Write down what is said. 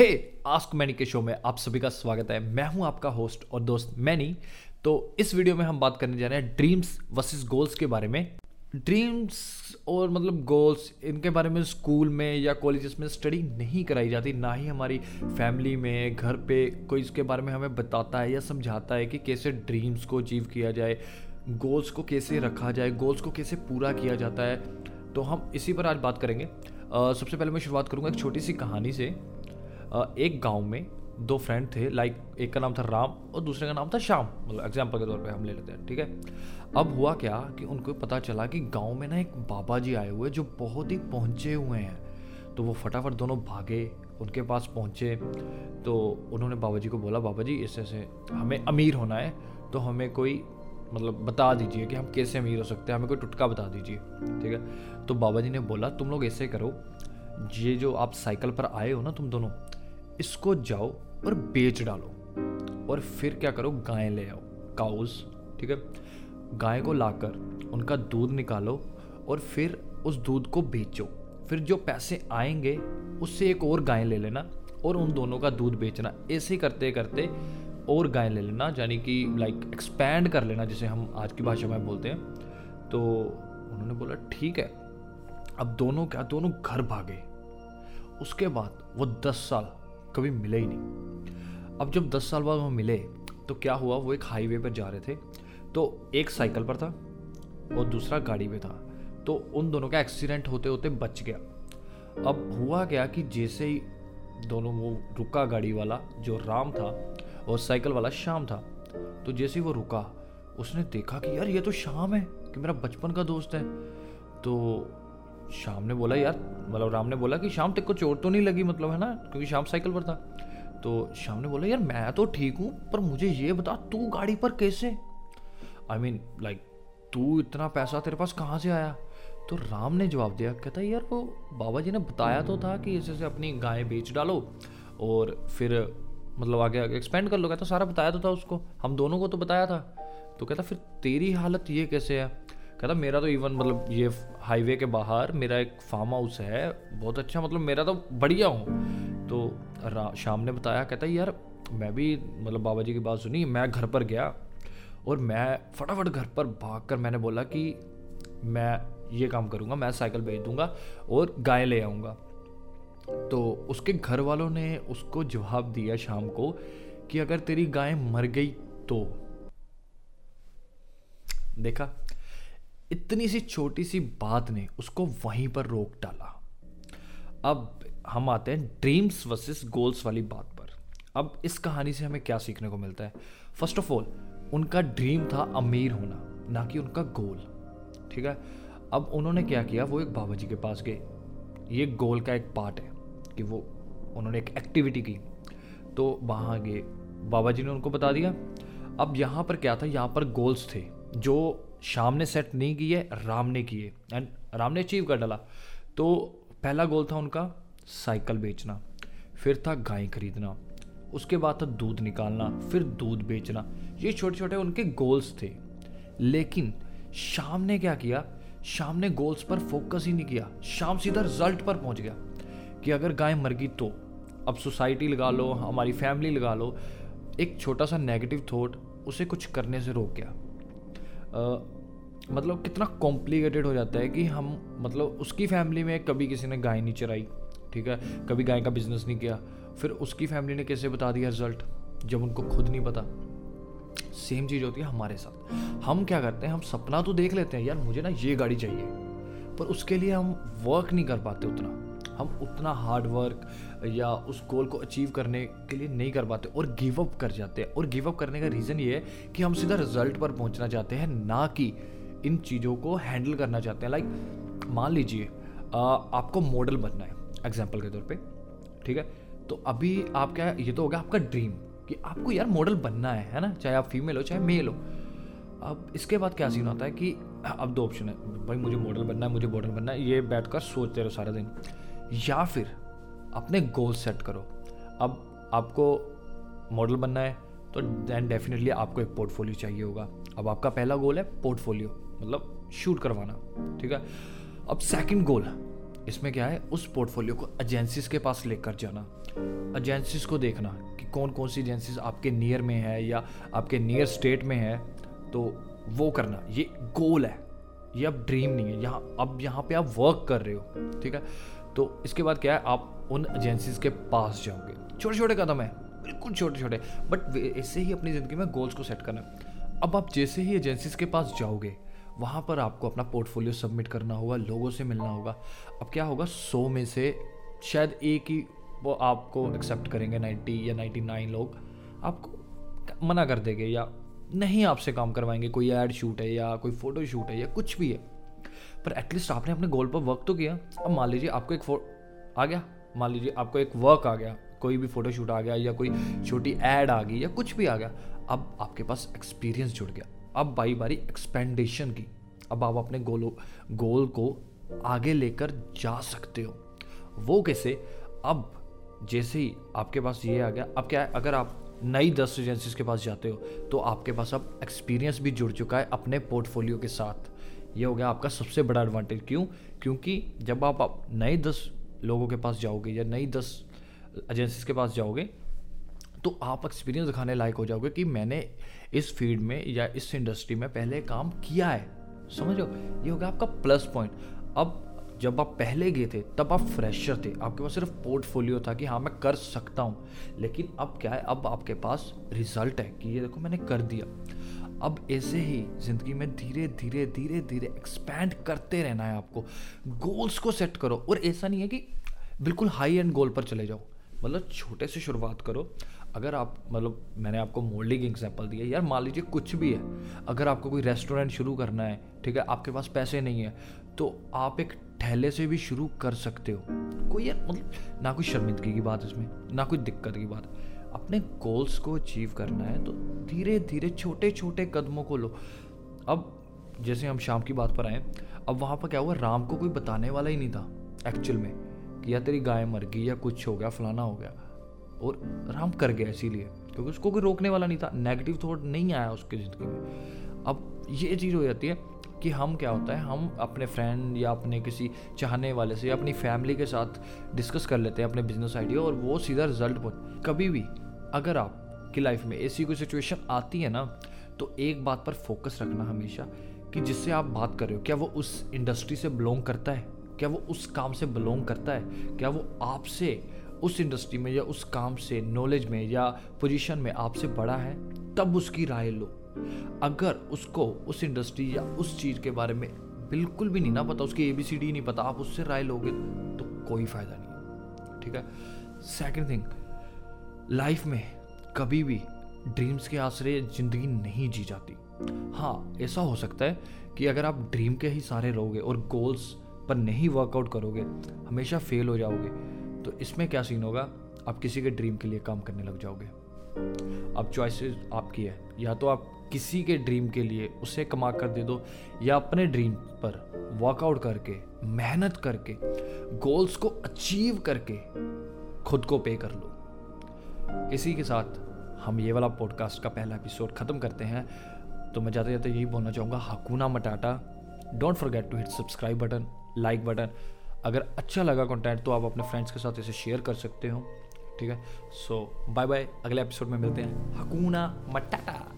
हे ask many के show में आप सभी का स्वागत है। मैं हूँ आपका होस्ट और दोस्त मैनी तो इस वीडियो में हम बात करने जा रहे हैं ड्रीम्स वर्सेस गोल्स के बारे में। ड्रीम्स और मतलब गोल्स इनके बारे में स्कूल में या कॉलेजेस में स्टडी नहीं कराई जाती। ना ही हमारी फैमिली में घर पे कोई इसके बारे में हमें बताता है या समझाता है कि कैसे ड्रीम्स को अचीव किया जाए गोल्स को कैसे रखा जाए गोल्स को कैसे पूरा किया जाता है। तो हम इसी पर आज बात करेंगे। uh, सबसे पहले मैं शुरुआत करूँगा एक छोटी सी कहानी से। एक गाँव में दो फ्रेंड थे लाइक एक का नाम था राम और दूसरे का नाम था श्याम। मतलब एग्ज़ाम्पल के तौर पे हम ले लेते हैं, ठीक है? अब हुआ क्या कि उनको पता चला कि गाँव में ना एक बाबा जी आए हुए जो बहुत ही पहुँचे हुए हैं। तो वो फटाफट दोनों भागे, उनके पास पहुँचे। तो उन्होंने बाबा जी को बोला, बाबा जी ऐसे ऐसे हमें अमीर होना है तो हमें कोई मतलब बता दीजिए कि हम कैसे अमीर हो सकते हैं, हमें कोई टुटका बता दीजिए। ठीक है? तो बाबा जी ने बोला, तुम लोग ऐसे करो, ये जो आप साइकिल पर आए हो ना, तुम दोनों इसको जाओ और बेच डालो। और फिर क्या करो, गाय ले आओ काउस ठीक है? गाय को लाकर उनका दूध निकालो और फिर उस दूध को बेचो। फिर जो पैसे आएँगे, उससे एक और गाय ले लेना और उन दोनों का दूध बेचना। ऐसे करते करते और गाय ले लेना, यानी कि लाइक एक्सपैंड कर लेना, जिसे हम आज की भाषा में बोलते हैं। तो उन्होंने बोला, ठीक है, अब दोनों क्या, दोनों घर भागे। उसके बाद वो दस साल कभी मिले ही नहीं। अब जब दस साल बाद वो मिले तो क्या हुआ? वो एक हाईवे पर जा रहे थे। तो एक साइकिल पर था और दूसरा गाड़ी पे था। तो उन दोनों का एक्सीडेंट होते होते बच गया। अब हुआ क्या कि जैसे ही दोनों वो रुका गाड़ी वाला, जो राम था, और साइकिल वाला शाम था तो जैसे ही वो रुका, उसने देखा कि यार ये तो शाम है, कि मेरा बचपन का दोस्त है। तो शाम ने बोला, यार मतलब राम ने बोला कि शाम तेरे को चोट तो नहीं लगी मतलब है ना, क्योंकि शाम साइकिल पर था। तो शाम ने बोला, यार, मैं तो ठीक हूँ, पर मुझे ये बता, तू गाड़ी पर कैसे? आई मीन लाइक तू इतना पैसा तेरे पास कहाँ से आया? तो राम ने जवाब दिया, कहता, यार, वो बाबा जी ने बताया तो था कि ऐसे से अपनी गायें बेच डालो और फिर मतलब आगे आगे एक्सपेंड कर लो। कहता, सारा बताया तो था उसको, हम दोनों को तो बताया था। तो कहता, फिर तेरी हालत ये कैसे है? कहता मेरा तो इवन मतलब ये हाईवे के बाहर मेरा एक फार्म हाउस है। बहुत अच्छा मतलब मेरा तो बढ़िया हूँ। तो शाम ने बताया, कहता यार, मैं भी मतलब बाबा जी की बात सुनी, मैं घर पर गया और मैं फटाफट घर पर भाग कर मैंने बोला कि मैं ये काम करूँगा, मैं साइकिल भेज दूँगा और गाय ले आऊँगा। तो उसके घर वालों ने उसको जवाब दिया शाम को कि अगर तेरी गाय मर गई तो। देखा? इतनी सी छोटी सी बात ने उसको वहीं पर रोक डाला। अब हम आते हैं ड्रीम्स वर्सेस गोल्स वाली बात पर। अब इस कहानी से हमें क्या सीखने को मिलता है? फ़र्स्ट ऑफ़ ऑल उनका ड्रीम था अमीर होना, ना कि उनका गोल ठीक है? अब उन्होंने क्या किया? वो एक बाबा जी के पास गए। ये गोल का एक पार्ट है कि वो, उन्होंने एक एक्टिविटी की। तो वहाँ गए बाबा जी ने उनको बता दिया। अब यहाँ पर क्या था? यहाँ पर गोल्स थे, जो शाम ने सेट नहीं किए राम ने किए एंड राम ने अचीव कर डाला। तो पहला गोल था उनका साइकिल बेचना। फिर था गाय खरीदना। उसके बाद था दूध निकालना, फिर दूध बेचना। ये छोटे छोटे उनके गोल्स थे। लेकिन शाम ने क्या किया? शाम ने गोल्स पर फोकस ही नहीं किया। शाम सीधा रिज़ल्ट पर पहुँच गया कि अगर गाय मर गई तो। अब सोसाइटी लगा लो, हमारी फैमिली लगा लो। एक छोटा सा नेगेटिव थॉट उसे कुछ करने से रोक गया। मतलब कितना कॉम्प्लिकेटेड हो जाता है कि हम मतलब उसकी फैमिली में कभी किसी ने गाय नहीं चराई, ठीक है? कभी गाय का बिज़नेस नहीं किया। फिर उसकी फैमिली ने कैसे बता दिया रिज़ल्ट जब उनको खुद नहीं पता। सेम चीज़ होती है हमारे साथ। हम क्या करते हैं, हम सपना तो देख लेते हैं, यार, मुझे ना ये गाड़ी चाहिए। पर उसके लिए हम वर्क नहीं कर पाते उतना। हम उतना हार्ड वर्क या उस गोल को अचीव करने के लिए नहीं कर पाते और गिव अप कर जाते हैं। और गिव अप करने का रीज़न ये है कि हम सीधा रिज़ल्ट पर पहुँचना चाहते हैं, ना कि इन चीज़ों को हैंडल करना चाहते हैं। लाइक मान लीजिए आपको मॉडल बनना है एग्ज़ाम्पल के तौर पर ठीक है? तो अभी आप क्या ये तो हो गया आपका ड्रीम कि आपको यार मॉडल बनना है है ना? चाहे आप फीमेल हो, चाहे मेल हो। अब इसके बाद क्या सीन होता है कि, अब दो ऑप्शन है, भाई मुझे मॉडल बनना है, मुझे मॉडल बनना है, ये बैठ कर सोचते रहो सारा दिन। या फिर अपने गोल सेट करो। अब आपको मॉडल बनना है तो दैन डेफिनेटली आपको एक पोर्टफोलियो चाहिए होगा। अब आपका पहला गोल है पोर्टफोलियो मतलब शूट करवाना, ठीक है? अब सेकंड गोल इसमें क्या है? उस पोर्टफोलियो को एजेंसीज के पास लेकर जाना। एजेंसीज को देखना कि कौन कौन सी एजेंसीज आपके नियर में है या आपके नियर स्टेट में है तो वो करना। ये गोल है, ये अब ड्रीम नहीं है। यहाँ, अब यहाँ पे आप वर्क कर रहे हो, ठीक है? तो इसके बाद क्या है, आप उन एजेंसीज के पास जाओगे। छोटे छोटे कदम है, बिल्कुल छोटे छोटे बट ऐसे ही अपनी ज़िंदगी में गोल्स को सेट करना अब आप जैसे ही एजेंसीज के पास जाओगे, वहाँ पर आपको अपना पोर्टफोलियो सबमिट करना होगा, लोगों से मिलना होगा। अब क्या होगा, सौ में से शायद एक ही वो आपको एक्सेप्ट करेंगे नाइन्टी या नाइन्टी नाइन लोग। आपको मना कर देंगे या नहीं आपसे काम करवाएँगे, कोई ऐड शूट है या कोई फ़ोटो शूट है या कुछ भी है। पर एटलीस्ट आपने अपने गोल पर वर्क तो किया। अब मान लीजिए आपको एक आ गया। मान लीजिए आपको एक वर्क आ गया। कोई भी फ़ोटो शूट आ गया या कोई छोटी एड आ गई या कुछ भी आ गया, अब आपके पास एक्सपीरियंस जुड़ गया। अब बारी बारी एक्सपेंडेशन की। अब आप अपने गोलो गोल को आगे लेकर जा सकते हो। वो कैसे? अब जैसे ही आपके पास ये आ गया, अब क्या है? अगर आप नई दस एजेंसीज के पास जाते हो तो आपके पास अब एक्सपीरियंस भी जुड़ चुका है अपने पोर्टफोलियो के साथ। ये हो गया आपका सबसे बड़ा एडवांटेज क्यों? क्योंकि जब आप, नए दस लोगों के पास जाओगे या नई दस एजेंसीज के पास जाओगे तो आप एक्सपीरियंस दिखाने लायक हो जाओगे कि मैंने इस फ़ील्ड में या इस इंडस्ट्री में पहले काम किया है। समझो ये हो गया आपका प्लस पॉइंट अब जब आप पहले गए थे तब आप फ्रेशर थे। आपके पास सिर्फ़ पोर्टफोलियो था कि हाँ मैं कर सकता हूँ। लेकिन अब क्या है? अब आपके पास रिज़ल्ट है कि ये देखो मैंने कर दिया। अब ऐसे ही ज़िंदगी में धीरे धीरे धीरे धीरे एक्सपैंड करते रहना है आपको। गोल्स को सेट करो और ऐसा नहीं है कि बिल्कुल हाई एंड गोल पर चले जाओ। मतलब छोटे से शुरुआत करो। अगर आप मतलब मैंने आपको मोल्डिंग एग्ज़ाम्पल दिया, यार मान लीजिए कुछ भी है, अगर आपको कोई रेस्टोरेंट शुरू करना है, ठीक है, आपके पास पैसे नहीं है तो आप एक ठेले से भी शुरू कर सकते हो। कोई यार मतलब ना कोई शर्मिंदगी की बात इसमें, ना कोई दिक्कत की बात अपने गोल्स को अचीव करना है तो धीरे धीरे, छोटे छोटे कदमों को लो। अब, जैसे हम शाम की बात पर आए, अब वहाँ पर क्या हुआ, राम को कोई बताने वाला ही नहीं था एक्चुअल में, कि या तेरी गाय मर गई, या कुछ हो गया, फलाना हो गया। और राम कर गया इसीलिए, क्योंकि उसको कोई रोकने वाला नहीं था नेगेटिव थॉट नहीं आया उसकी ज़िंदगी में। अब ये चीज़ हो जाती है कि हम क्या होता है, हम अपने फ्रेंड या अपने किसी चाहने वाले से या अपनी फैमिली के साथ डिस्कस कर लेते हैं अपने बिज़नेस आइडिया और वो सीधा रिज़ल्ट पहुँच, कभी भी अगर आपकी लाइफ में ऐसी कोई सिचुएशन आती है ना तो एक बात पर फोकस रखना हमेशा कि जिससे आप बात कर रहे हो, क्या वो उस इंडस्ट्री से बिलोंग करता है? क्या वो उस काम से बिलोंग करता है? क्या वो आपसे, उस इंडस्ट्री में या उस काम से नॉलेज में या पोजीशन में आपसे बड़ा है? तब उसकी राय लो। अगर उसको उस इंडस्ट्री या उस चीज़ के बारे में बिल्कुल भी नहीं ना पता, उसकी ए बी सी डी नहीं पता, आप उससे राय लोगे तो कोई फ़ायदा नहीं ठीक है? सेकंड थिंग लाइफ में कभी भी ड्रीम्स के आश्रय ज़िंदगी नहीं जी जाती। हाँ ऐसा हो सकता है कि अगर आप ड्रीम के ही सारे रहोगे और गोल्स पर नहीं वर्कआउट करोगे, हमेशा फेल हो जाओगे तो इसमें क्या सीन होगा? आप किसी के ड्रीम के लिए काम करने लग जाओगे। अब चॉइसेस आपकी है, या तो आप किसी के ड्रीम के लिए उसे कमा कर दे दो, या अपने ड्रीम पर वर्कआउट करके, मेहनत करके गोल्स को अचीव करके खुद को पे कर लो। इसी के साथ हम ये वाला पॉडकास्ट का पहला एपिसोड ख़त्म करते हैं। तो मैं जाते जाते यही बोलना चाहूँगा, hakuna matata. Don't forget to hit subscribe button like button अगर अच्छा लगा कंटेंट तो आप अपने फ्रेंड्स के साथ इसे शेयर कर सकते हो। ठीक है? सो बाय बाय अगले एपिसोड में मिलते हैं। हकूना मटाटा।